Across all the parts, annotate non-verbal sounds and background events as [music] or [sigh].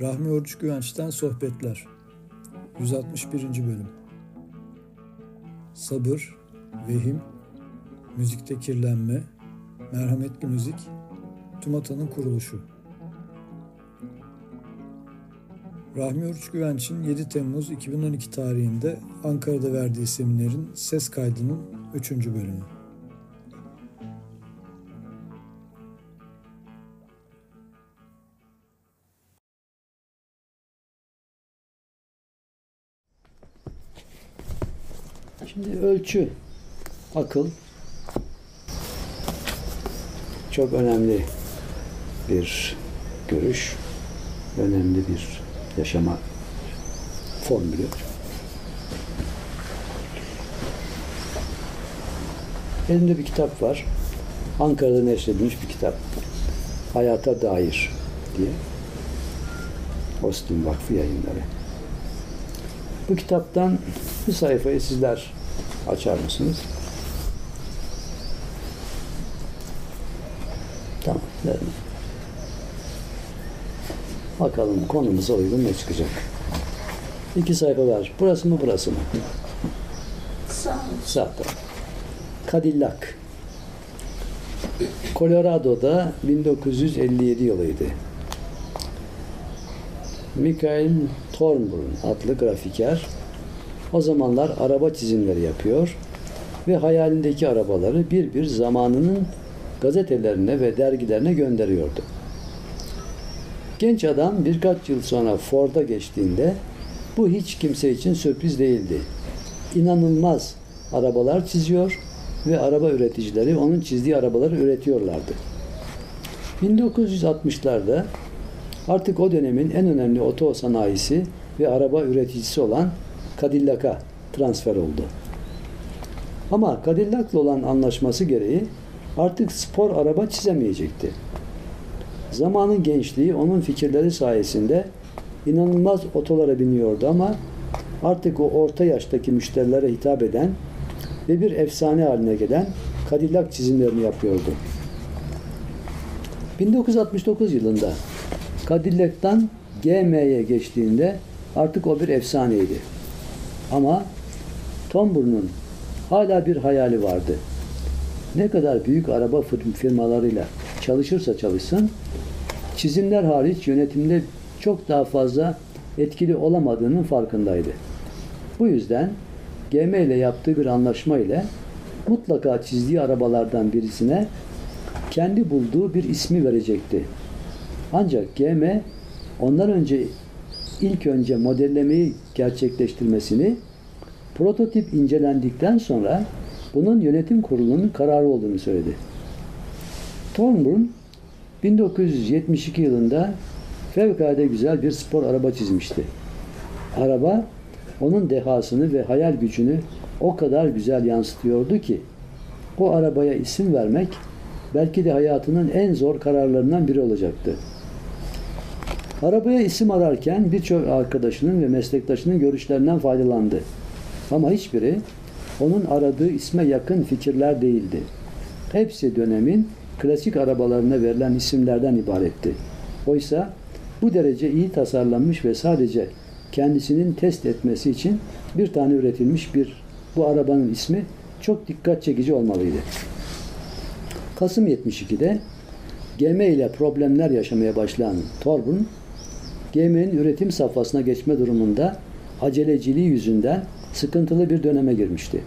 Rahmi Oruç Güvenç'ten Sohbetler 161. Bölüm Sabır, Vehim, Müzikte Kirlenme, Merhametli Müzik, TUMATA'nın kuruluşu Rahmi Oruç Güvenç'in 7 Temmuz 2012 tarihinde Ankara'da verdiği seminerin ses kaydının 3. bölümü. Ölçü, akıl çok önemli bir görüş, önemli bir yaşama formülü. Elimde bir kitap var. Ankara'da neşredilmiş bir kitap. Hayata Dair diye. Austin Vakfı yayınları. Bu kitaptan bir sayfayı sizler açar mısınız? Tamam. Verin. Bakalım konumuza uygun ne çıkacak. İki sayfa var. Burası mı burası mı? Sağ Sağ taraf. Cadillac. Colorado'da 1957 yılıydı. Michael Thornburn adlı grafiker o zamanlar araba çizimleri yapıyor ve hayalindeki arabaları bir bir zamanının gazetelerine ve dergilerine gönderiyordu. Genç adam birkaç yıl sonra Ford'a geçtiğinde bu hiç kimse için sürpriz değildi. İnanılmaz arabalar çiziyor ve araba üreticileri onun çizdiği arabaları üretiyorlardı. 1960'larda artık o dönemin en önemli oto sanayisi ve araba üreticisi olan Cadillac'a transfer oldu. Ama Cadillac'la olan anlaşması gereği artık spor araba çizemeyecekti. Zamanın gençliği onun fikirleri sayesinde inanılmaz otolara biniyordu ama artık o orta yaştaki müşterilere hitap eden ve bir efsane haline gelen Cadillac çizimlerini yapıyordu. 1969 yılında Cadillac'tan GM'ye geçtiğinde artık o bir efsaneydi. Ama Tom Burn'un hala bir hayali vardı. Ne kadar büyük araba firmalarıyla çalışırsa çalışsın, çizimler hariç yönetimde çok daha fazla etkili olamadığının farkındaydı. Bu yüzden GM ile yaptığı bir anlaşma ile mutlaka çizdiği arabalardan birisine kendi bulduğu bir ismi verecekti. Ancak GM ondan önce ilk önce modellemeyi gerçekleştirmesini prototip incelendikten sonra bunun yönetim kurulunun kararı olduğunu söyledi. Thornburn 1972 yılında fevkalade güzel bir spor araba çizmişti. Araba onun dehasını ve hayal gücünü o kadar güzel yansıtıyordu ki o arabaya isim vermek belki de hayatının en zor kararlarından biri olacaktı. Arabaya isim ararken birçok arkadaşının ve meslektaşının görüşlerinden faydalandı. Ama hiçbiri onun aradığı isme yakın fikirler değildi. Hepsi dönemin klasik arabalarına verilen isimlerden ibaretti. Oysa bu derece iyi tasarlanmış ve sadece kendisinin test etmesi için bir tane üretilmiş bir bu arabanın ismi çok dikkat çekici olmalıydı. Kasım 72'de GM ile problemler yaşamaya başlayan Torburn, GM'nin üretim safhasına geçme durumunda aceleciliği yüzünden sıkıntılı bir döneme girmişti.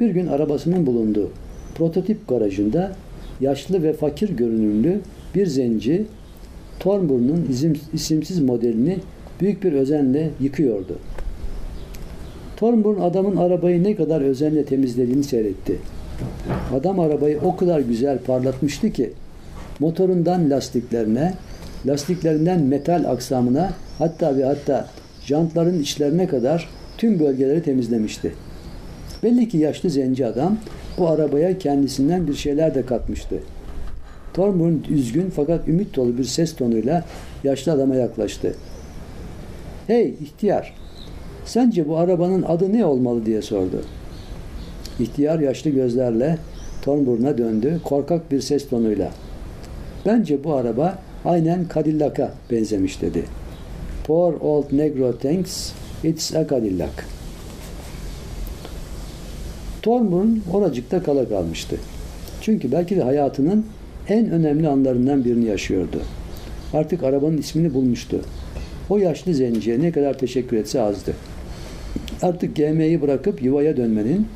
Bir gün arabasının bulunduğu prototip garajında yaşlı ve fakir görünümlü bir zenci Thornburn'un isimsiz modelini büyük bir özenle yıkıyordu. Thornburn adamın arabayı ne kadar özenle temizlediğini seyretti. Adam arabayı o kadar güzel parlatmıştı ki motorundan lastiklerine, lastiklerinden metal aksamına hatta ve hatta jantların içlerine kadar tüm bölgeleri temizlemişti. Belli ki yaşlı zenci adam bu arabaya kendisinden bir şeyler de katmıştı. Thornburn üzgün fakat ümit dolu bir ses tonuyla yaşlı adama yaklaştı. Hey ihtiyar, sence bu arabanın adı ne olmalı diye sordu. İhtiyar yaşlı gözlerle Thornburn'a döndü korkak bir ses tonuyla. Bence bu araba aynen Cadillac'a benzemiş dedi. Poor old Negro thinks it's a Cadillac. Thorburn oracıkta kala kalmıştı. Çünkü belki de hayatının en önemli anlarından birini yaşıyordu. Artık arabanın ismini bulmuştu. O yaşlı zenciye ne kadar teşekkür etse azdı. Artık GM'yi bırakıp yuvaya dönmenin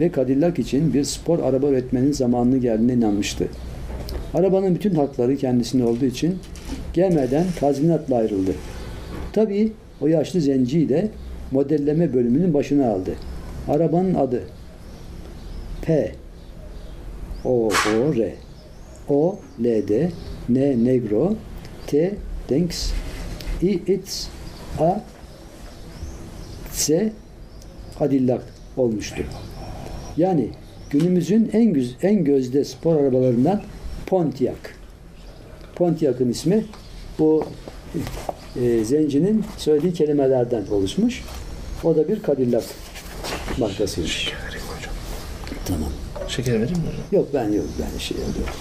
ve Cadillac için bir spor araba üretmenin zamanını geldiğine inanmıştı. Arabanın bütün hakları kendisinde olduğu için GM'den tazminatla ayrıldı. Tabii o yaşlı zenciyi de modelleme bölümünün başına aldı. Arabanın adı P O O R O L D N Negro T Thanks I It's A S Cadillac olmuştu. Yani günümüzün en güz en gözde spor arabalarından Pontiac. Pontiac'ın ismi bu e, zencinin söylediği kelimelerden oluşmuş. O da bir Cadillac markasıymış. Şeker vereyim hocam. Tamam. Şeker vereyim mi hocam? Yok ben yok ben şey alıyorum.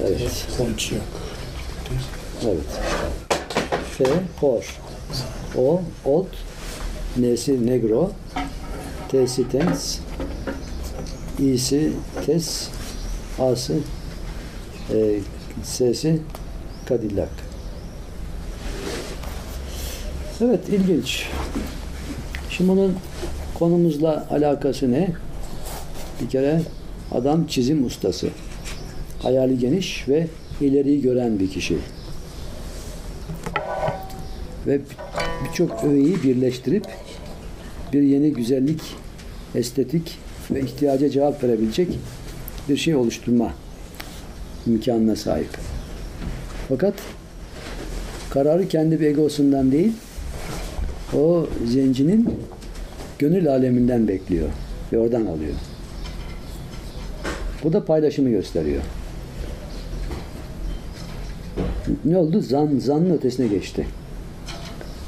Evet. Pontiac. Evet. F hor. O old. N'si negro. T'si tens. İ'si tes. A'sı e, S'si Cadillac. Evet ilginç. Şimdi bunun konumuzla alakası ne? Bir kere adam çizim ustası. Hayali geniş ve ileriyi gören bir kişi. Ve birçok öğeyi birleştirip bir yeni güzellik, estetik ve ihtiyaca cevap verebilecek bir şey oluşturma imkanına sahip. Fakat kararı kendi bir egosundan değil, o zencinin gönül aleminden bekliyor ve oradan alıyor. Bu da paylaşımı gösteriyor. Ne oldu? Zan, zanın ötesine geçti.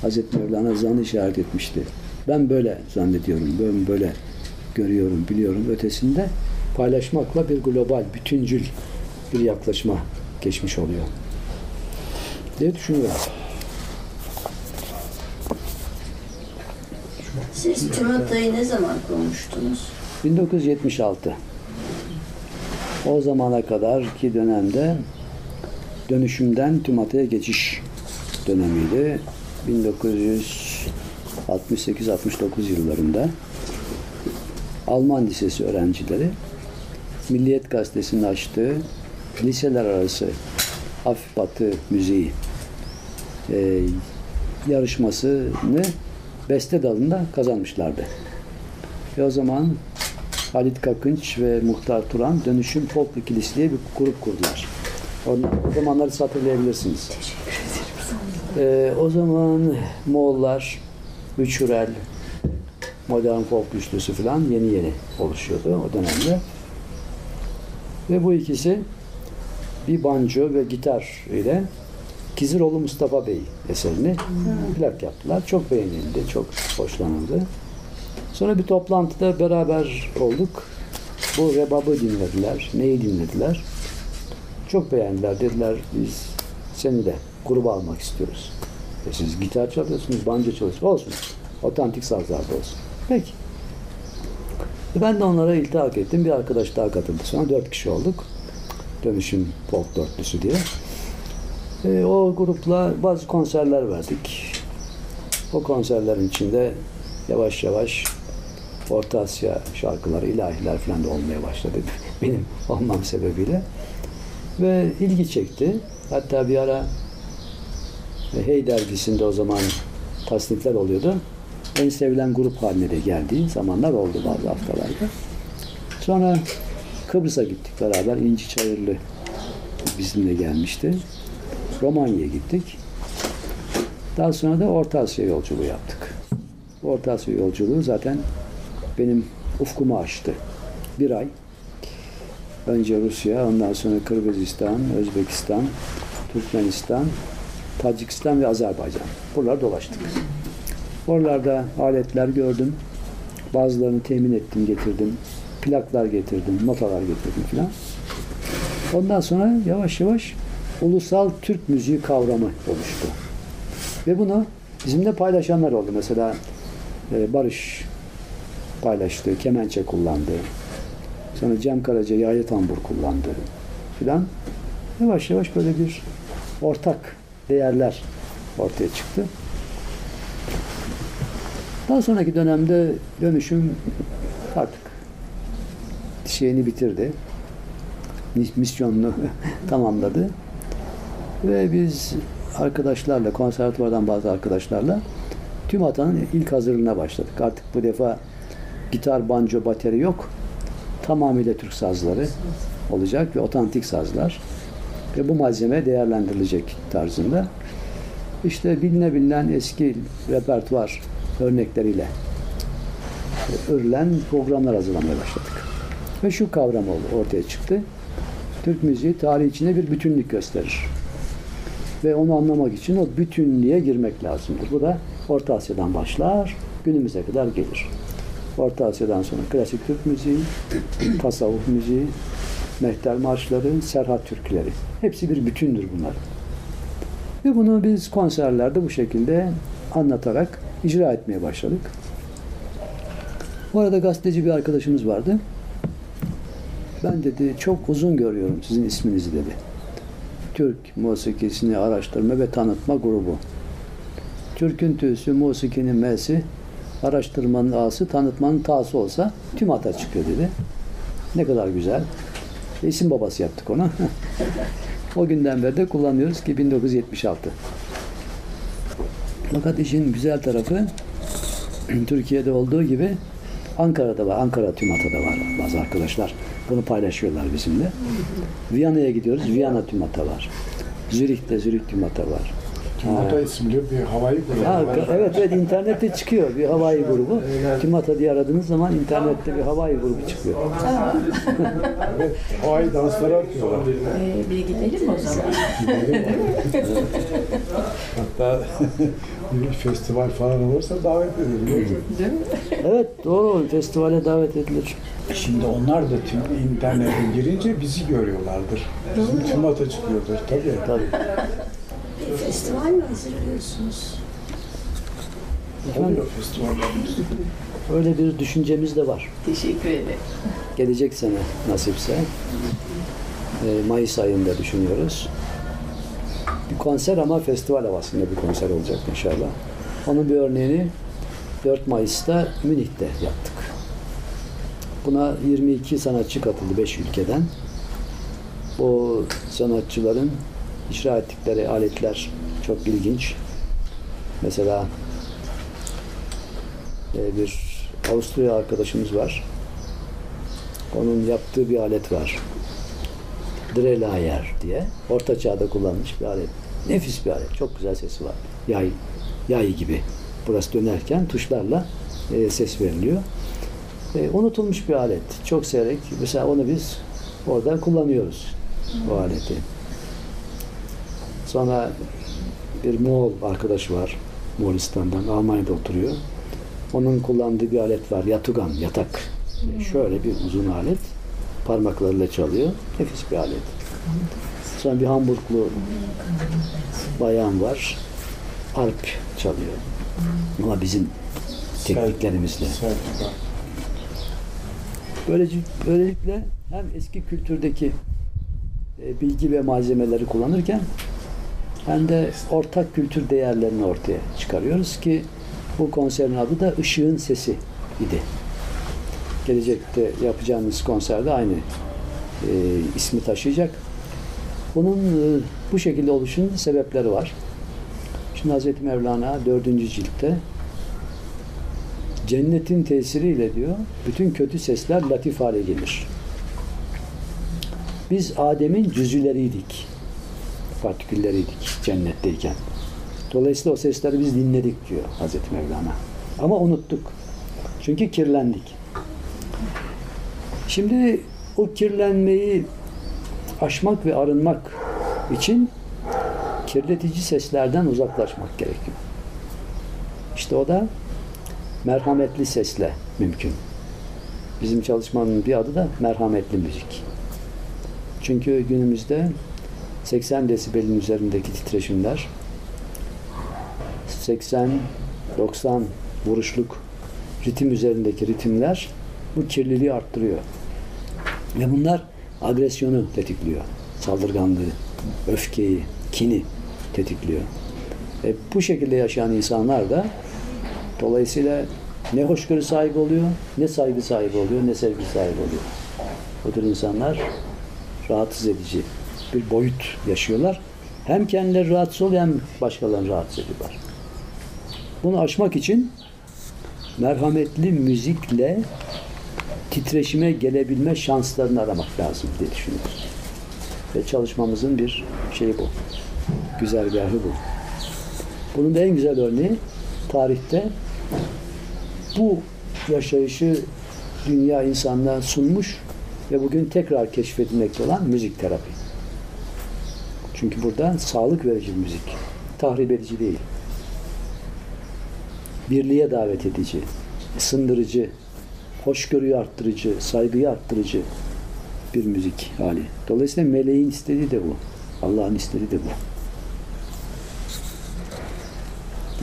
Hazreti Mevlana zanı işaret etmişti. Ben böyle zannediyorum, ben böyle görüyorum, biliyorum ötesinde paylaşmakla bir global, bütüncül bir yaklaşıma geçmiş oluyor. diye düşünüyorum. Siz Timote'yi ne zaman kurmuştunuz? 1976. O zamana kadar ki dönemde dönüşümden TÜMAT'a geçiş dönemiydi. 1968-69 yıllarında Alman lisesi öğrencileri Milliyet Gazetesi'nin açtığı liseler arası hafif batı müziği e, yarışmasını beste dalında kazanmışlardı. Ve o zaman Halit Kakınç ve Muhtar Turan Dönüşüm Folk İkilisi diye bir grup kurdular. O, o zamanları hatırlayabilirsiniz. Ee, o zaman Moğollar, Üçürel, Modern Folk Güçlüsü falan yeni yeni oluşuyordu o dönemde. Ve bu ikisi bir banjo ve gitar ile Kiziroğlu Mustafa Bey eserini plak yaptılar. Çok beğenildi, çok hoşlanıldı. Sonra bir toplantıda beraber olduk. Bu rebabı dinlediler. Neyi dinlediler? Çok beğendiler. Dediler biz seni de gruba almak istiyoruz. E siz gitar çalıyorsunuz, banjo çalıyorsunuz. Olsun. Otantik sazlarda olsun. Peki. E ben de onlara iltihak ettim. Bir arkadaş daha katıldı. Sonra dört kişi olduk. Dönüşüm Folk Dörtlüsü diye. E, o grupla bazı konserler verdik. O konserlerin içinde yavaş yavaş Orta Asya şarkıları, ilahiler falan da olmaya başladı [laughs] benim olmam sebebiyle. Ve ilgi çekti. Hatta bir ara Hey dergisinde o zaman tasnifler oluyordu. En sevilen grup haline de geldiği zamanlar oldu bazı haftalarda. Sonra Kıbrıs'a gittik beraber. İnci Çayırlı bizimle gelmişti. Romanya'ya gittik. Daha sonra da Orta Asya yolculuğu yaptık. Orta Asya yolculuğu zaten benim ufkumu açtı. Bir ay. Önce Rusya, ondan sonra Kırgızistan, Özbekistan, Türkmenistan, Tacikistan ve Azerbaycan. Buralar dolaştık. Oralarda aletler gördüm. Bazılarını temin ettim, getirdim. Plaklar getirdim, notalar getirdim filan. Ondan sonra yavaş yavaş ulusal Türk müziği kavramı oluştu. Ve bunu bizimle paylaşanlar oldu. Mesela e, Barış paylaştı, kemençe kullandı. Sonra Cem Karaca yaylı tambur kullandı filan. Yavaş yavaş böyle bir ortak değerler ortaya çıktı. Daha sonraki dönemde dönüşüm artık şeyini bitirdi. Misyonunu [laughs] tamamladı. Ve biz arkadaşlarla, konservatuvardan bazı arkadaşlarla tüm atanın ilk hazırlığına başladık. Artık bu defa gitar, banjo, bateri yok. Tamamıyla Türk sazları olacak ve otantik sazlar. Ve bu malzeme değerlendirilecek tarzında. İşte biline bilinen eski repertuar örnekleriyle örülen programlar hazırlamaya başladık. Ve şu kavram oldu, ortaya çıktı. Türk müziği tarih içinde bir bütünlük gösterir. Ve onu anlamak için o bütünlüğe girmek lazımdır. Bu da Orta Asya'dan başlar, günümüze kadar gelir. Orta Asya'dan sonra klasik Türk müziği, [clears throat] tasavvuf müziği, mehter marşları, serhat türküleri. Hepsi bir bütündür bunlar. Ve bunu biz konserlerde bu şekilde anlatarak icra etmeye başladık. Bu arada gazeteci bir arkadaşımız vardı. Ben dedi çok uzun görüyorum sizin isminizi dedi. Türk musikisini araştırma ve tanıtma grubu. Türk'ün tüsü, musikinin m'si, araştırmanın a'sı, tanıtmanın ta'sı olsa tüm ata çıkıyor dedi. Ne kadar güzel. E, isim babası yaptık ona. [laughs] o günden beri de kullanıyoruz ki 1976. Fakat işin güzel tarafı [clears throat] Türkiye'de olduğu gibi Ankara'da var. Ankara TÜMAT'ta da var bazı arkadaşlar. Bunu paylaşıyorlar bizimle. Viyana'ya gidiyoruz. Viyana TÜMAT'a var. Zürih'te Zürih TÜMAT'a var. Tümata isimli bir havayı grubu Ha, var. evet evet internette çıkıyor bir havai grubu. TÜMAT'a diye aradığınız zaman internette bir havai grubu çıkıyor. Evet, havai dansları yapıyorlar. Ee, bir gidelim o zaman. [laughs] Hatta [laughs] bir festival falan olursa davet edelim. Değil mi? Evet doğru festivale davet edilir. Şimdi onlar da tüm internete girince bizi görüyorlardır. Bizim tümata çıkıyordur tabii. Tabii. Bir festival mi hazırlıyorsunuz? Oluyor festivallerimiz. Öyle bir düşüncemiz de var. Teşekkür ederim. Gelecek sene nasipse e, Mayıs ayında düşünüyoruz. Bir konser ama festival havasında bir konser olacak inşallah. Onun bir örneğini 4 Mayıs'ta Münih'te yaptık. Buna 22 sanatçı katıldı 5 ülkeden. Bu sanatçıların icra ettikleri aletler çok ilginç. Mesela e, bir Avusturya arkadaşımız var. Onun yaptığı bir alet var. Drelayer diye. Orta çağda kullanılmış bir alet. Nefis bir alet. Çok güzel sesi var. Yay, yay gibi. Burası dönerken tuşlarla e, ses veriliyor. E, unutulmuş bir alet. Çok seyrek. Mesela onu biz orada kullanıyoruz. O aleti. Sonra bir Moğol arkadaş var. Moğolistan'dan. Almanya'da oturuyor. Onun kullandığı bir alet var. Yatugan, yatak. Şöyle bir uzun alet. Parmaklarıyla çalıyor. Nefis bir alet. Sonra bir Hamburglu bayan var. Arp çalıyor. Ama bizim tekniklerimizle. Böylece, böylelikle hem eski kültürdeki e, bilgi ve malzemeleri kullanırken hem de ortak kültür değerlerini ortaya çıkarıyoruz ki bu konserin adı da Işığın Sesi idi. Gelecekte yapacağımız konserde aynı e, ismi taşıyacak. Bunun e, bu şekilde oluşunun sebepleri var. Şimdi Hazreti Mevlana 4. ciltte cennetin tesiriyle diyor bütün kötü sesler latif hale gelir. Biz Adem'in cüzüleriydik. Partikülleriydik cennetteyken. Dolayısıyla o sesleri biz dinledik diyor Hazreti Mevlana. Ama unuttuk. Çünkü kirlendik. Şimdi o kirlenmeyi aşmak ve arınmak için kirletici seslerden uzaklaşmak gerekiyor. İşte o da merhametli sesle mümkün. Bizim çalışmanın bir adı da merhametli müzik. Çünkü günümüzde 80 desibelin üzerindeki titreşimler 80, 90 vuruşluk ritim üzerindeki ritimler bu kirliliği arttırıyor. Ve bunlar agresyonu tetikliyor. Saldırganlığı, öfkeyi, kini tetikliyor. E, bu şekilde yaşayan insanlar da dolayısıyla ne hoşgörü sahibi oluyor, ne saygı sahibi oluyor, ne sevgi sahibi oluyor. Bu tür insanlar rahatsız edici bir boyut yaşıyorlar. Hem kendileri rahatsız oluyor hem başkalarını rahatsız ediyorlar. Bunu aşmak için merhametli müzikle titreşime gelebilme şanslarını aramak lazım diye düşünüyoruz. Ve çalışmamızın bir şeyi bu. Güzergahı bu. Bunun da en güzel örneği tarihte bu yaşayışı dünya insanlığa sunmuş ve bugün tekrar keşfedilmekte olan müzik terapi. Çünkü burada sağlık verici müzik. Tahrip edici değil. Birliğe davet edici, ısındırıcı, hoşgörüyü arttırıcı, saygıyı arttırıcı bir müzik hali. Dolayısıyla meleğin istediği de bu. Allah'ın istediği de bu.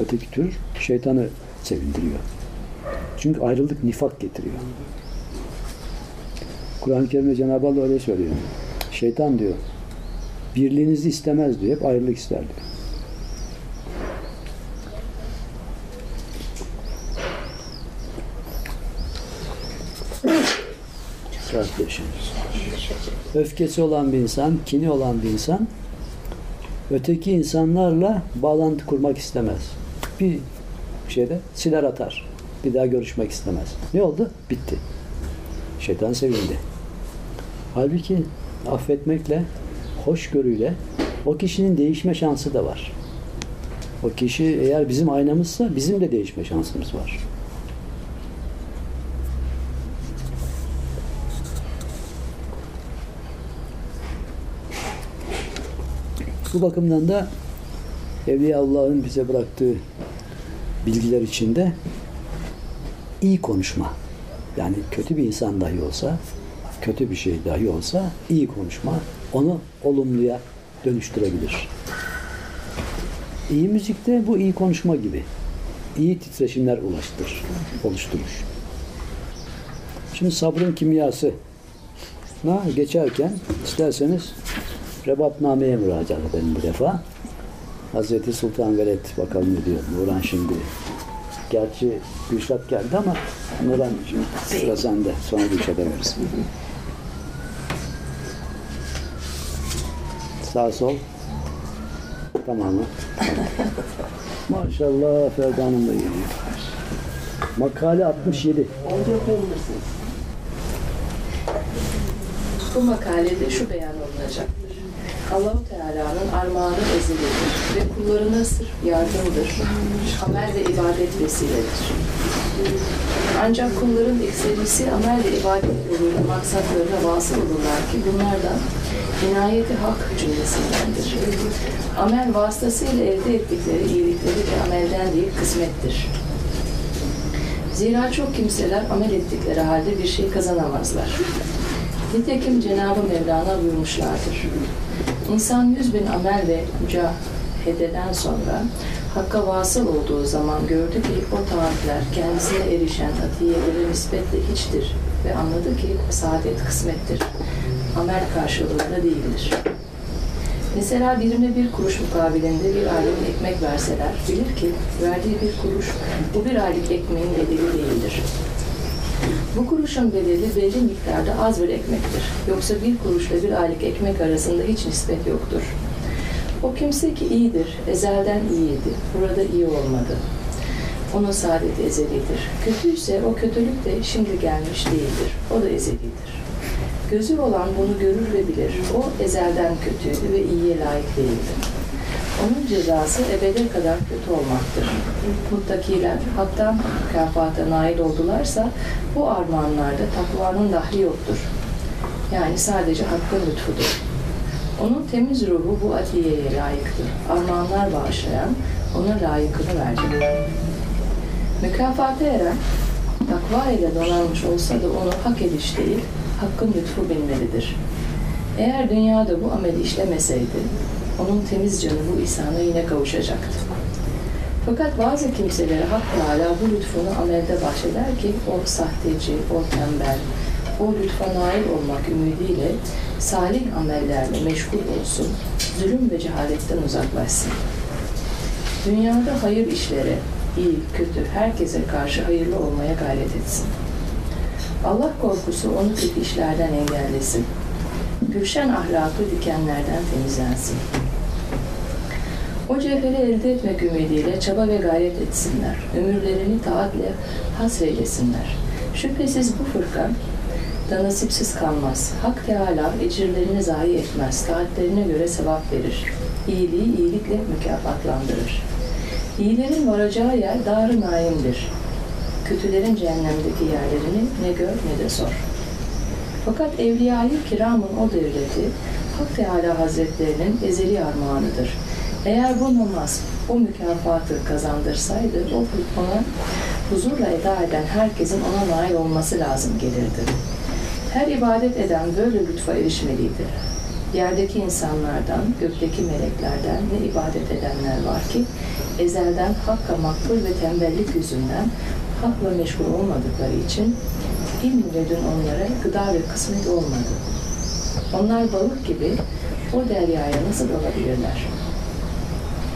Öteki tür şeytanı sevindiriyor. Çünkü ayrılık nifak getiriyor. Kur'an-ı Kerim'de Cenab-ı Allah öyle söylüyor. Şeytan diyor, birliğinizi istemez diyor, hep ayrılık ister diyor. Kardeşim. Öfkesi olan bir insan, kini olan bir insan öteki insanlarla bağlantı kurmak istemez. Bir şeyde siler atar. Bir daha görüşmek istemez. Ne oldu? Bitti. Şeytan sevindi. Halbuki affetmekle, hoşgörüyle o kişinin değişme şansı da var. O kişi eğer bizim aynamızsa bizim de değişme şansımız var. Bu bakımdan da Evliya Allah'ın bize bıraktığı bilgiler içinde iyi konuşma. Yani kötü bir insan dahi olsa, kötü bir şey dahi olsa iyi konuşma onu olumluya dönüştürebilir. İyi müzikte bu iyi konuşma gibi. iyi titreşimler ulaştır, oluşturur. Şimdi sabrın kimyası na geçerken isterseniz Rebatname'ye müracaat edelim bu defa. Hazreti Sultan Veled bakalım ne diyor. Nuran şimdi. Gerçi Gülşat geldi ama Nuran şimdi sıra sende. Sonra Gülşat'a veririz. Sağ sol. Tamam mı? Maşallah Ferda Hanım da geliyor. Makale 67. Bu makalede şu beyan olunacaktır. Allahu Teala'nın armağanı ezelidir ve kullarına sırf yardımdır. Amel ve ibadet vesiledir. Ancak kulların ekserisi amel ve ibadet yoluyla maksatlarına vasıl olurlar ki bunlardan inayeti hak cümlesindendir. Amel vasıtasıyla elde ettikleri iyilikleri de amelden değil kısmettir. Zira çok kimseler amel ettikleri halde bir şey kazanamazlar. Nitekim Cenab-ı Mevlana buyurmuşlardır. İnsan yüz bin amel ve mücahededen sonra Hakka vasıl olduğu zaman gördü ki o taatler kendisine erişen atiyelere nispetle hiçtir ve anladı ki saadet kısmettir. Amel karşılığında değildir. Mesela birine bir kuruş mukabilinde bir aylık ekmek verseler, bilir ki verdiği bir kuruş bu bir aylık ekmeğin bedeli değildir. Bu kuruşun bedeli belli miktarda az bir ekmektir. Yoksa bir kuruşla bir aylık ekmek arasında hiç nispet yoktur. O kimse ki iyidir, ezelden iyiydi, burada iyi olmadı. Onun saadeti ezelidir. Kötüyse o kötülük de şimdi gelmiş değildir. O da ezelidir. Gözü olan bunu görür ve bilir. O ezelden kötüydü ve iyiye layık değildi. Onun cezası ebede kadar kötü olmaktır. Muttakiler hatta mükafata nail oldularsa bu armağanlarda takvanın dahli yoktur. Yani sadece hakkın lütfudur. Onun temiz ruhu bu atiyeye layıktır. Armağanlar bağışlayan ona layıkını verdi. Mükafata eren takva ile donanmış olsa da onu hak ediş değil, hakkın lütfu bilmelidir. Eğer dünyada bu ameli işlemeseydi, onun temiz canı bu ihsana yine kavuşacaktı. Fakat bazı kimselere Hak Teala bu lütfunu amelde bahşeder ki o sahteci, o tembel, o lütfa nail olmak ümidiyle salih amellerle meşgul olsun, zulüm ve cehaletten uzaklaşsın. Dünyada hayır işlere, iyi, kötü, herkese karşı hayırlı olmaya gayret etsin. Allah korkusu onu kötü işlerden engellesin. Gülşen ahlakı dikenlerden temizlensin. O cevheri elde etmek ümidiyle çaba ve gayret etsinler. Ömürlerini taatle hasreylesinler. Şüphesiz bu fırka da nasipsiz kalmaz. Hak Teala ecirlerini zayi etmez. Taatlerine göre sevap verir. İyiliği iyilikle mükafatlandırır. İyilerin varacağı yer dar-ı naimdir. Kötülerin cehennemdeki yerlerini ne gör ne de sor. Fakat Evliya-i Kiram'ın o devleti Hak Teala Hazretlerinin ezeli armağanıdır. Eğer bu namaz o mükafatı kazandırsaydı o ona huzurla eda eden herkesin ona nail olması lazım gelirdi. Her ibadet eden böyle lütfa erişmeliydi. Yerdeki insanlardan, gökteki meleklerden ne ibadet edenler var ki ezelden hakka makbul ve tembellik yüzünden hakla meşgul olmadıkları için ilm ve dün onlara gıda ve kısmet olmadı. Onlar balık gibi o deryaya nasıl olabilirler?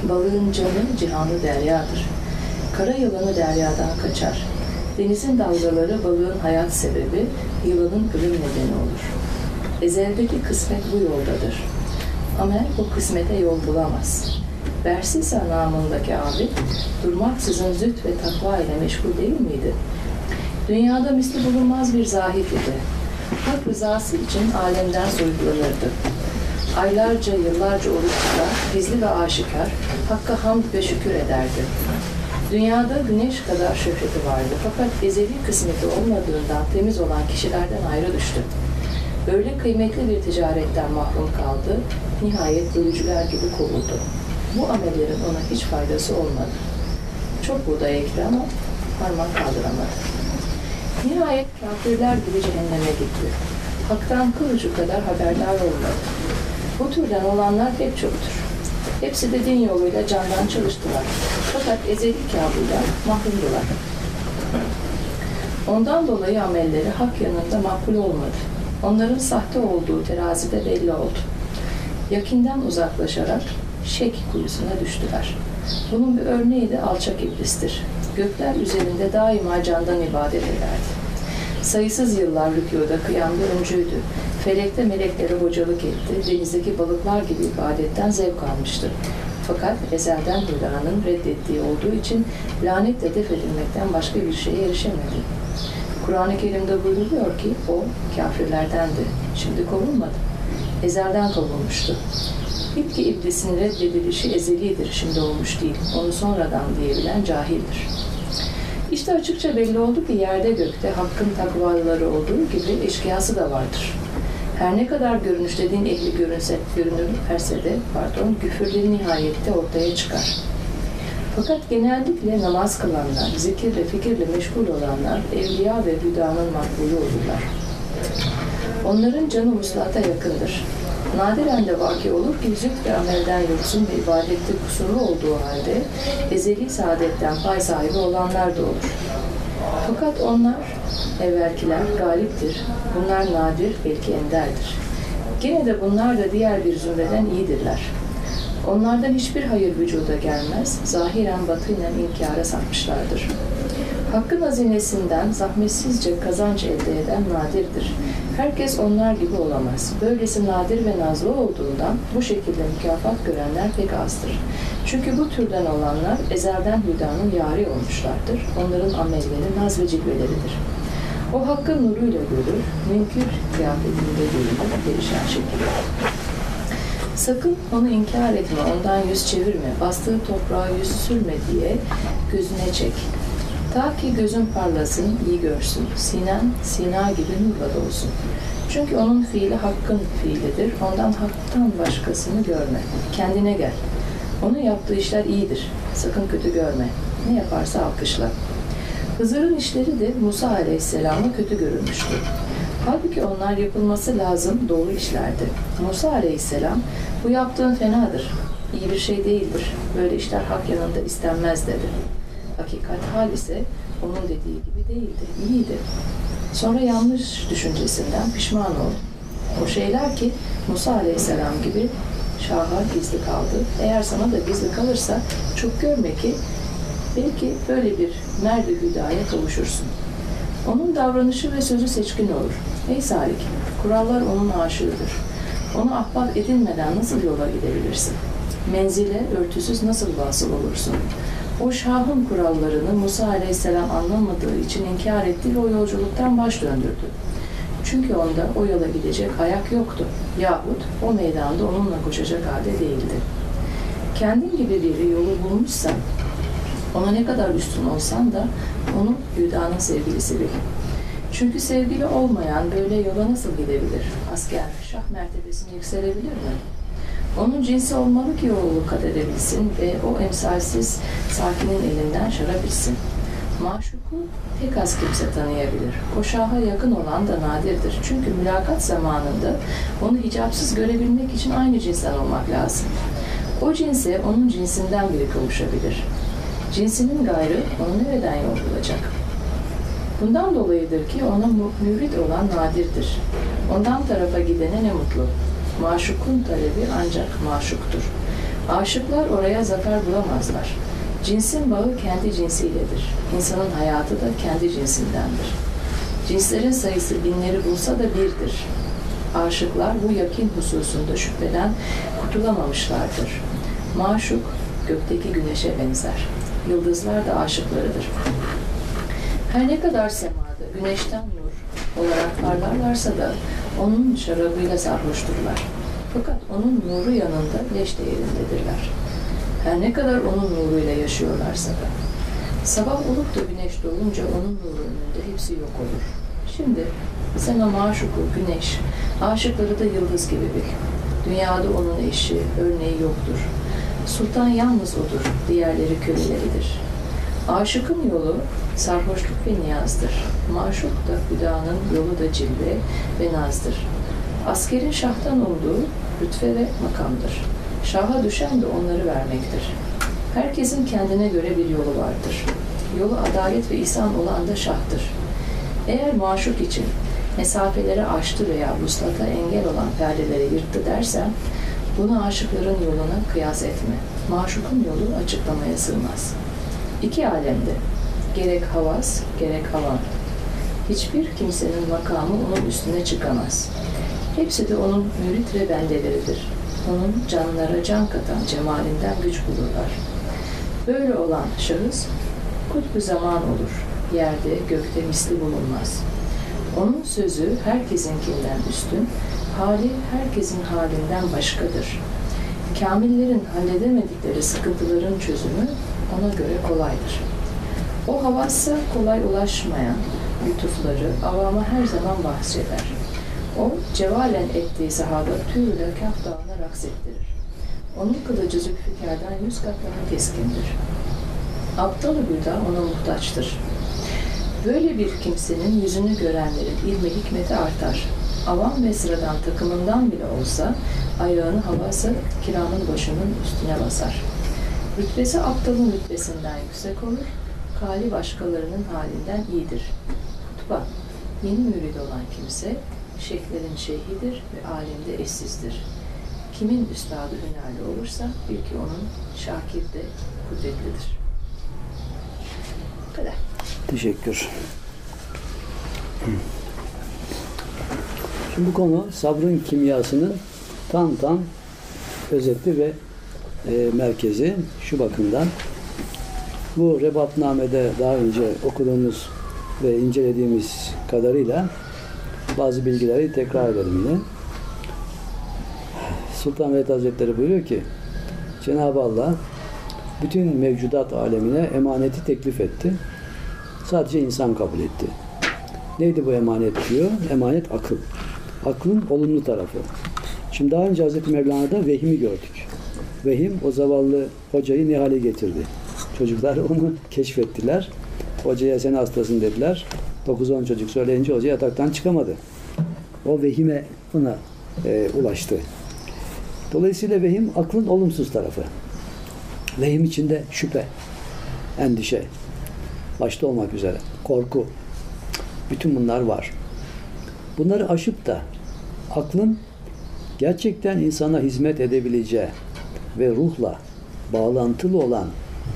Balığın canı cihanı deryadır. Kara yılanı deryadan kaçar. Denizin dalgaları balığın hayat sebebi, yılanın ölüm nedeni olur. Ezeldeki kısmet bu yoldadır. Amel o kısmete yol bulamaz. Versisa namındaki abi, durmaksızın züht ve takva ile meşgul değil miydi? Dünyada misli bulunmaz bir zahit idi. Hak rızası için alemden soyutlanırdı. Aylarca, yıllarca oruç tutar, gizli ve aşikar, Hakk'a hamd ve şükür ederdi. Dünyada güneş kadar şöhreti vardı fakat ezeli kısmeti olmadığından temiz olan kişilerden ayrı düştü. Böyle kıymetli bir ticaretten mahrum kaldı, nihayet bölücüler gibi kovuldu. Bu amellerin ona hiç faydası olmadı. Çok buğday ekti ama parmak kaldıramadı. Nihayet kafirler gibi cehenneme gitti. Hak'tan kıl ucu kadar haberdar olmadı. Bu türden olanlar pek çoktur. Hepsi de din yoluyla candan çalıştılar. Fakat ezeli kabulden mahrumdular. Ondan dolayı amelleri hak yanında makbul olmadı. Onların sahte olduğu terazide belli oldu. Yakinden uzaklaşarak şek kuyusuna düştüler. Bunun bir örneği de alçak iblistir. Gökler üzerinde daima candan ibadet ederdi. Sayısız yıllar rükûda, kıyamda öncüydü. Felekte meleklere hocalık etti. Denizdeki balıklar gibi ibadetten zevk almıştı. Fakat ezelden Hüda'nın reddettiği olduğu için lanetle def edilmekten başka bir şeye erişemedi. Kur'an-ı Kerim'de buyruluyor ki o kafirlerdendi. Şimdi kovulmadı. Ezelden kovulmuştu. Bil ki iblisin reddedilişi ezelidir, şimdi olmuş değil. Onu sonradan diyebilen cahildir. İşte açıkça belli oldu ki yerde gökte hakkın takvalıları olduğu gibi eşkıyası da vardır. Her ne kadar görünüşte din ehli görünse, görünürlerse de pardon, küfürleri nihayette ortaya çıkar. Fakat genellikle namaz kılanlar, zikir ve fikirle meşgul olanlar, evliya ve hüdanın makbulü olurlar. Onların canı vuslata yakındır. Nadiren de vaki olur ki züht ve amelden yoksun ve ibadette kusurlu olduğu halde ezeli saadetten pay sahibi olanlar da olur. Fakat onlar, evvelkiler galiptir. Bunlar nadir, belki enderdir. Gene de bunlar da diğer bir zümreden iyidirler. Onlardan hiçbir hayır vücuda gelmez, zahiren batıyla inkara sapmışlardır. Hakkın hazinesinden zahmetsizce kazanç elde eden nadirdir. Herkes onlar gibi olamaz. Böylesi nadir ve nazlı olduğundan bu şekilde mükafat görenler pek azdır. Çünkü bu türden olanlar ezelden hüdanın yari olmuşlardır. Onların amelleri naz ve cilveleridir. O hakkın nuruyla görür, münkür kıyafetinde görünür, perişan şekilde. Sakın onu inkar etme, ondan yüz çevirme, bastığı toprağa yüz sürme diye gözüne çek. Ta ki gözün parlasın, iyi görsün. Sinen, sina gibi nurla dolsun. Çünkü onun fiili hakkın fiilidir. Ondan haktan başkasını görme. Kendine gel. Onun yaptığı işler iyidir. Sakın kötü görme. Ne yaparsa alkışla. Hızır'ın işleri de Musa Aleyhisselam'a kötü görülmüştü. Halbuki onlar yapılması lazım doğru işlerdi. Musa Aleyhisselam, bu yaptığın fenadır. iyi bir şey değildir. Böyle işler hak yanında istenmez dedi. Hakikat hal ise onun dediği gibi değildi, iyiydi. Sonra yanlış düşüncesinden pişman oldu. O şeyler ki Musa Aleyhisselam gibi Şah'a gizli kaldı. Eğer sana da gizli kalırsa çok görme ki belki böyle bir merde hüdaya kavuşursun. Onun davranışı ve sözü seçkin olur. Ey Salik, kurallar onun aşığıdır. Onu ahbap edinmeden nasıl yola gidebilirsin? Menzile örtüsüz nasıl vasıl olursun? O Şah'ın kurallarını Musa Aleyhisselam anlamadığı için inkar etti ve o yolculuktan baş döndürdü. Çünkü onda o yola gidecek ayak yoktu. Yahut o meydanda onunla koşacak halde değildi. Kendin gibi biri yolu bulmuşsa, ona ne kadar üstün olsan da onu Hüda'nın sevgilisi bil. Çünkü sevgili olmayan böyle yola nasıl gidebilir? Asker, şah mertebesine yükselebilir mi? Onun cinsi olmalı ki yolu kat edebilsin ve o emsalsiz sakinin elinden şarap içsin. Maşuku tek az kimse tanıyabilir. O şaha yakın olan da nadirdir. Çünkü mülakat zamanında onu hicapsız görebilmek için aynı cinsten olmak lazım. O cinse onun cinsinden biri kavuşabilir. Cinsinin gayrı onu nereden yol bulacak? Bundan dolayıdır ki ona mürit olan nadirdir. Ondan tarafa gidene ne mutlu. Maşukun talebi ancak maşuktur. Aşıklar oraya zafer bulamazlar. Cinsin bağı kendi cinsiyledir. İnsanın hayatı da kendi cinsindendir. Cinslerin sayısı binleri bulsa da birdir. Aşıklar bu yakin hususunda şüpheden kurtulamamışlardır. Maşuk gökteki güneşe benzer. Yıldızlar da aşıklarıdır. Her ne kadar semada güneşten nur olarak parlarlarsa da onun şarabıyla sarhoşturlar. Fakat onun nuru yanında leş değerindedirler. Her ne kadar onun nuruyla yaşıyorlarsa da. Sabah olup da güneş doğunca onun nuru önünde hepsi yok olur. Şimdi sen o maşuku, güneş, aşıkları da yıldız gibi bil. Dünyada onun eşi, örneği yoktur. Sultan yalnız odur, diğerleri köleleridir. Aşıkın yolu sarhoşluk ve niyazdır. Maşuk da hüdanın yolu da cilve ve nazdır. Askerin şahtan olduğu rütbe ve makamdır. Şaha düşen de onları vermektir. Herkesin kendine göre bir yolu vardır. Yolu adalet ve ihsan olan da şahtır. Eğer maşuk için mesafeleri aştı veya vuslata engel olan perdeleri yırttı dersen, bunu aşıkların yoluna kıyas etme. Maşukun yolu açıklamaya sığmaz. İki alemde, gerek havas, gerek havan. Hiçbir kimsenin makamı onun üstüne çıkamaz. Hepsi de onun mürit ve bendeleridir. Onun canlara can katan cemalinden güç bulurlar. Böyle olan şahıs kutbu zaman olur. Yerde, gökte misli bulunmaz. Onun sözü herkesinkinden üstün, hali herkesin halinden başkadır. Kamillerin halledemedikleri sıkıntıların çözümü ona göre kolaydır. O havassa kolay ulaşmayan lütufları avama her zaman bahseder. O cevalen ettiği sahada tüyüyle kaf dağına raks ettirir. Onun kılıcı Zülfikar'dan yüz kat daha keskindir. Aptal Hüda ona muhtaçtır. Böyle bir kimsenin yüzünü görenlerin ilmi hikmeti artar. Avam ve sıradan takımından bile olsa ayağını havası kiramın başının üstüne basar. Rütbesi aptalın rütbesinden yüksek olur, hali başkalarının halinden iyidir. Kutba, yeni mürid olan kimse, şeklerin şeyhidir ve alemde eşsizdir. Kimin üstadı hünerli olursa bil ki onun şakir de kudretlidir. Bu kadar. Teşekkür. Şimdi bu konu sabrın kimyasının tam tam özeti ve e, merkezi şu bakımdan. Bu rebatnamede daha önce okuduğumuz ve incelediğimiz kadarıyla bazı bilgileri tekrar edelim yine. Sultan Velid Hazretleri buyuruyor ki Cenab-ı Allah bütün mevcudat alemine emaneti teklif etti. Sadece insan kabul etti. Neydi bu emanet diyor? Emanet akıl. Aklın olumlu tarafı. Şimdi daha önce Hazreti Mevlana'da vehimi gördük. Vehim o zavallı hocayı ne hale getirdi? Çocuklar [laughs] onu keşfettiler. Hocaya sen hastasın dediler. 9-10 çocuk söyleyince hoca yataktan çıkamadı. O vehime ona e, ulaştı. Dolayısıyla vehim aklın olumsuz tarafı. Vehim içinde şüphe, endişe, başta olmak üzere korku. Bütün bunlar var. Bunları aşıp da aklın gerçekten insana hizmet edebileceği ve ruhla bağlantılı olan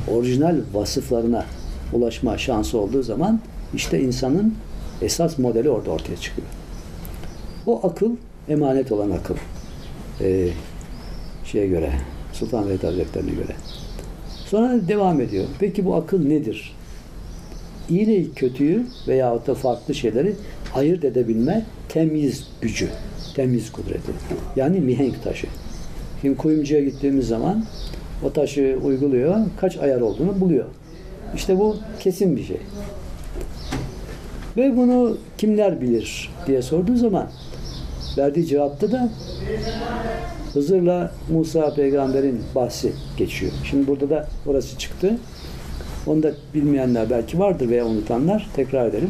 orijinal vasıflarına ulaşma şansı olduğu zaman işte insanın esas modeli orada ortaya çıkıyor. O akıl emanet olan akıl. Ee, şeye göre, Sultan Vedat Hazretleri'ne göre. Sonra devam ediyor. Peki bu akıl nedir? İyi ile kötüyü veya da farklı şeyleri ayırt edebilme temiz gücü, temiz kudreti. Yani mihenk taşı. Şimdi kuyumcuya gittiğimiz zaman o taşı uyguluyor, kaç ayar olduğunu buluyor. İşte bu kesin bir şey. Ve bunu kimler bilir diye sorduğu zaman verdiği cevapta da Hızır'la Musa peygamberin bahsi geçiyor. Şimdi burada da orası çıktı. Onu da bilmeyenler belki vardır veya unutanlar. Tekrar edelim.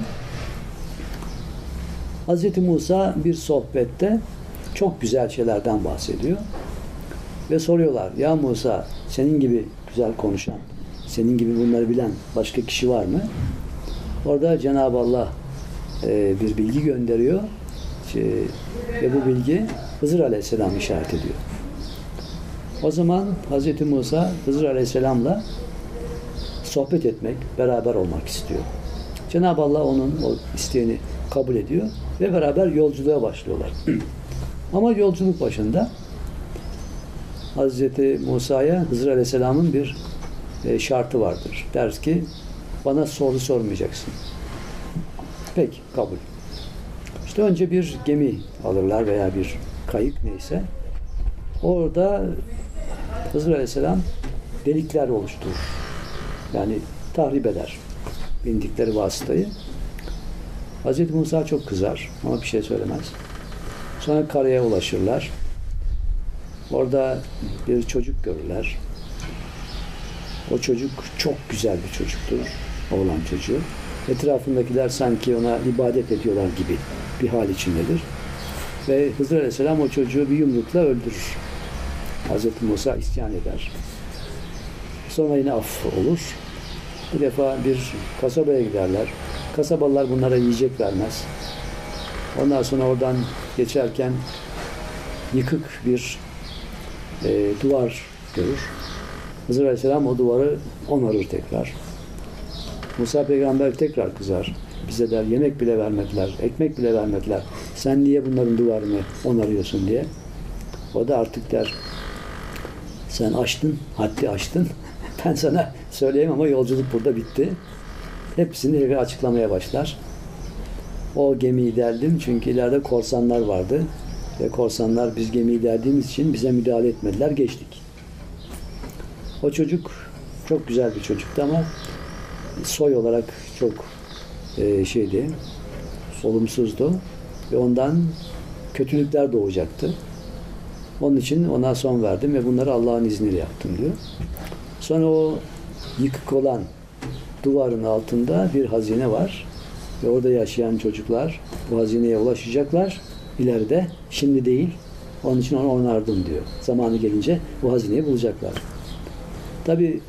Hz. Musa bir sohbette çok güzel şeylerden bahsediyor. Ve soruyorlar, ya Musa senin gibi güzel konuşan, senin gibi bunları bilen başka kişi var mı? Orada Cenab-ı Allah e, bir bilgi gönderiyor. Şey, ve bu bilgi Hızır Aleyhisselam işaret ediyor. O zaman Hz. Musa Hızır Aleyhisselam'la sohbet etmek, beraber olmak istiyor. Cenab-ı Allah onun o isteğini kabul ediyor ve beraber yolculuğa başlıyorlar. [clears throat] Ama yolculuk başında Hz. Musa'ya Hızır Aleyhisselam'ın bir e, şartı vardır. Der ki bana soru sormayacaksın. Peki kabul. İşte önce bir gemi alırlar veya bir kayık neyse. Orada Hızır Aleyhisselam delikler oluşturur. Yani tahrip eder bindikleri vasıtayı. Hz. Musa çok kızar ama bir şey söylemez. Sonra karaya ulaşırlar. Orada bir çocuk görürler. O çocuk çok güzel bir çocuktur. Oğlan çocuğu. Etrafındakiler sanki ona ibadet ediyorlar gibi bir hal içindedir. Ve Hızır Aleyhisselam o çocuğu bir yumrukla öldürür. Hz. Musa isyan eder. Sonra yine af olur. Bir defa bir kasabaya giderler. Kasabalılar bunlara yiyecek vermez. Ondan sonra oradan geçerken yıkık bir e, duvar görür. Hızır Aleyhisselam o duvarı onarır tekrar. Musa peygamber tekrar kızar. Bize der yemek bile vermediler, ekmek bile vermediler. Sen niye bunların duvarını onarıyorsun diye. O da artık der sen açtın, haddi açtın. [laughs] Ben sana söyleyeyim ama yolculuk burada bitti. Hepsini eve açıklamaya başlar. O gemiyi deldim çünkü ileride korsanlar vardı. Ve korsanlar biz gemiyi deldiğimiz için bize müdahale etmediler. Geçtik. O çocuk çok güzel bir çocuktu ama soy olarak çok e, şeydi, olumsuzdu ve ondan kötülükler doğacaktı. Onun için ona son verdim ve bunları Allah'ın izniyle yaptım diyor. Sonra o yıkık olan duvarın altında bir hazine var ve orada yaşayan çocuklar bu hazineye ulaşacaklar ileride. Şimdi değil. Onun için onu onardım diyor. Zamanı gelince bu hazineyi bulacaklar. Tabi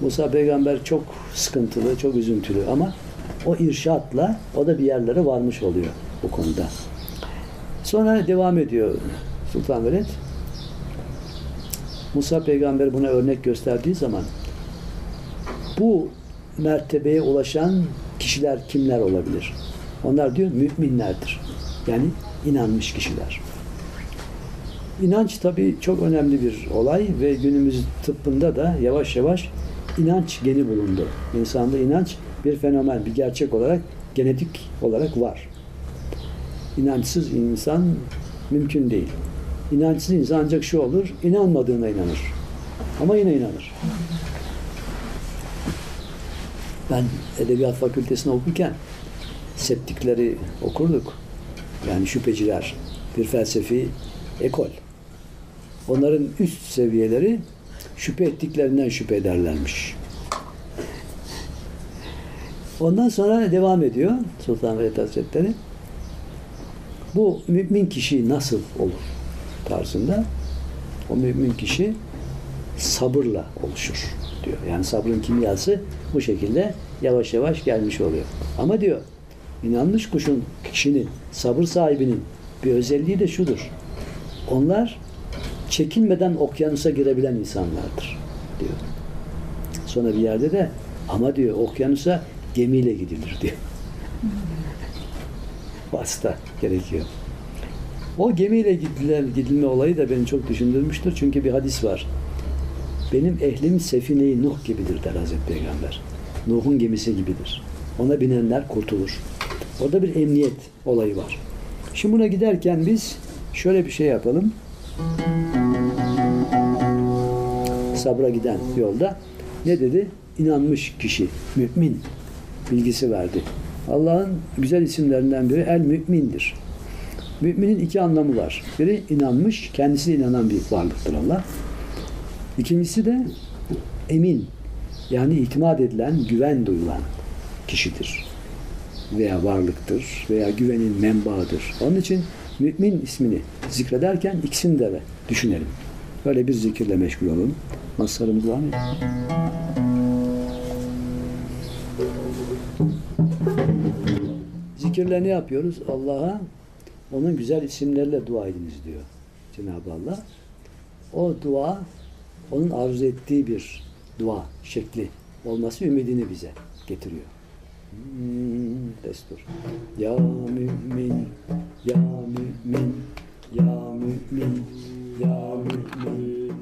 Musa peygamber çok sıkıntılı, çok üzüntülü ama o irşatla o da bir yerlere varmış oluyor bu konuda. Sonra devam ediyor Sultan Veled. Musa peygamber buna örnek gösterdiği zaman bu mertebeye ulaşan kişiler kimler olabilir? Onlar diyor müminlerdir. Yani inanmış kişiler. İnanç tabii çok önemli bir olay ve günümüz tıbbında da yavaş yavaş inanç geni bulundu. İnsanda inanç bir fenomen, bir gerçek olarak genetik olarak var. İnançsız insan mümkün değil. İnançsız insan ancak şu olur, inanmadığına inanır. Ama yine inanır. Ben Edebiyat Fakültesini okurken septikleri okurduk. Yani şüpheciler, bir felsefi ekol. Onların üst seviyeleri şüphe ettiklerinden şüphe ederlermiş. Ondan sonra devam ediyor Sultan Velid Hazretleri. Bu mümin kişi nasıl olur tarzında. O mümin kişi sabırla oluşur diyor. Yani sabrın kimyası bu şekilde yavaş yavaş gelmiş oluyor. Ama diyor inanmış kuşun, kişinin, sabır sahibinin bir özelliği de şudur. Onlar çekinmeden okyanusa girebilen insanlardır diyor. Sonra bir yerde de ama diyor okyanusa gemiyle gidilir diyor. [laughs] Vasıta gerekiyor. O gemiyle gidilen, gidilme olayı da beni çok düşündürmüştür. Çünkü bir hadis var. Benim ehlim sefine-i Nuh gibidir der Hazreti Peygamber. Nuh'un gemisi gibidir. Ona binenler kurtulur. Orada bir emniyet olayı var. Şimdi buna giderken biz şöyle bir şey yapalım. Sabra giden yolda ne dedi? İnanmış kişi, mümin bilgisi verdi. Allah'ın güzel isimlerinden biri el mümindir. Müminin iki anlamı var. Biri inanmış, kendisine inanan bir varlıktır Allah. İkincisi de emin. Yani itimat edilen, güven duyulan kişidir. Veya varlıktır veya güvenin menbaıdır. Onun için mümin ismini zikrederken ikisini de düşünelim. Böyle bir zikirle meşgul olun. Maslarımız var mı? Zikirle ne yapıyoruz? Allah'a onun güzel isimlerle dua ediniz diyor Cenab-ı Allah. O dua onun arzu ettiği bir dua şekli olması ümidini bize getiriyor. Destur. Ya mümin, ya mümin, ya mümin, ya mümin,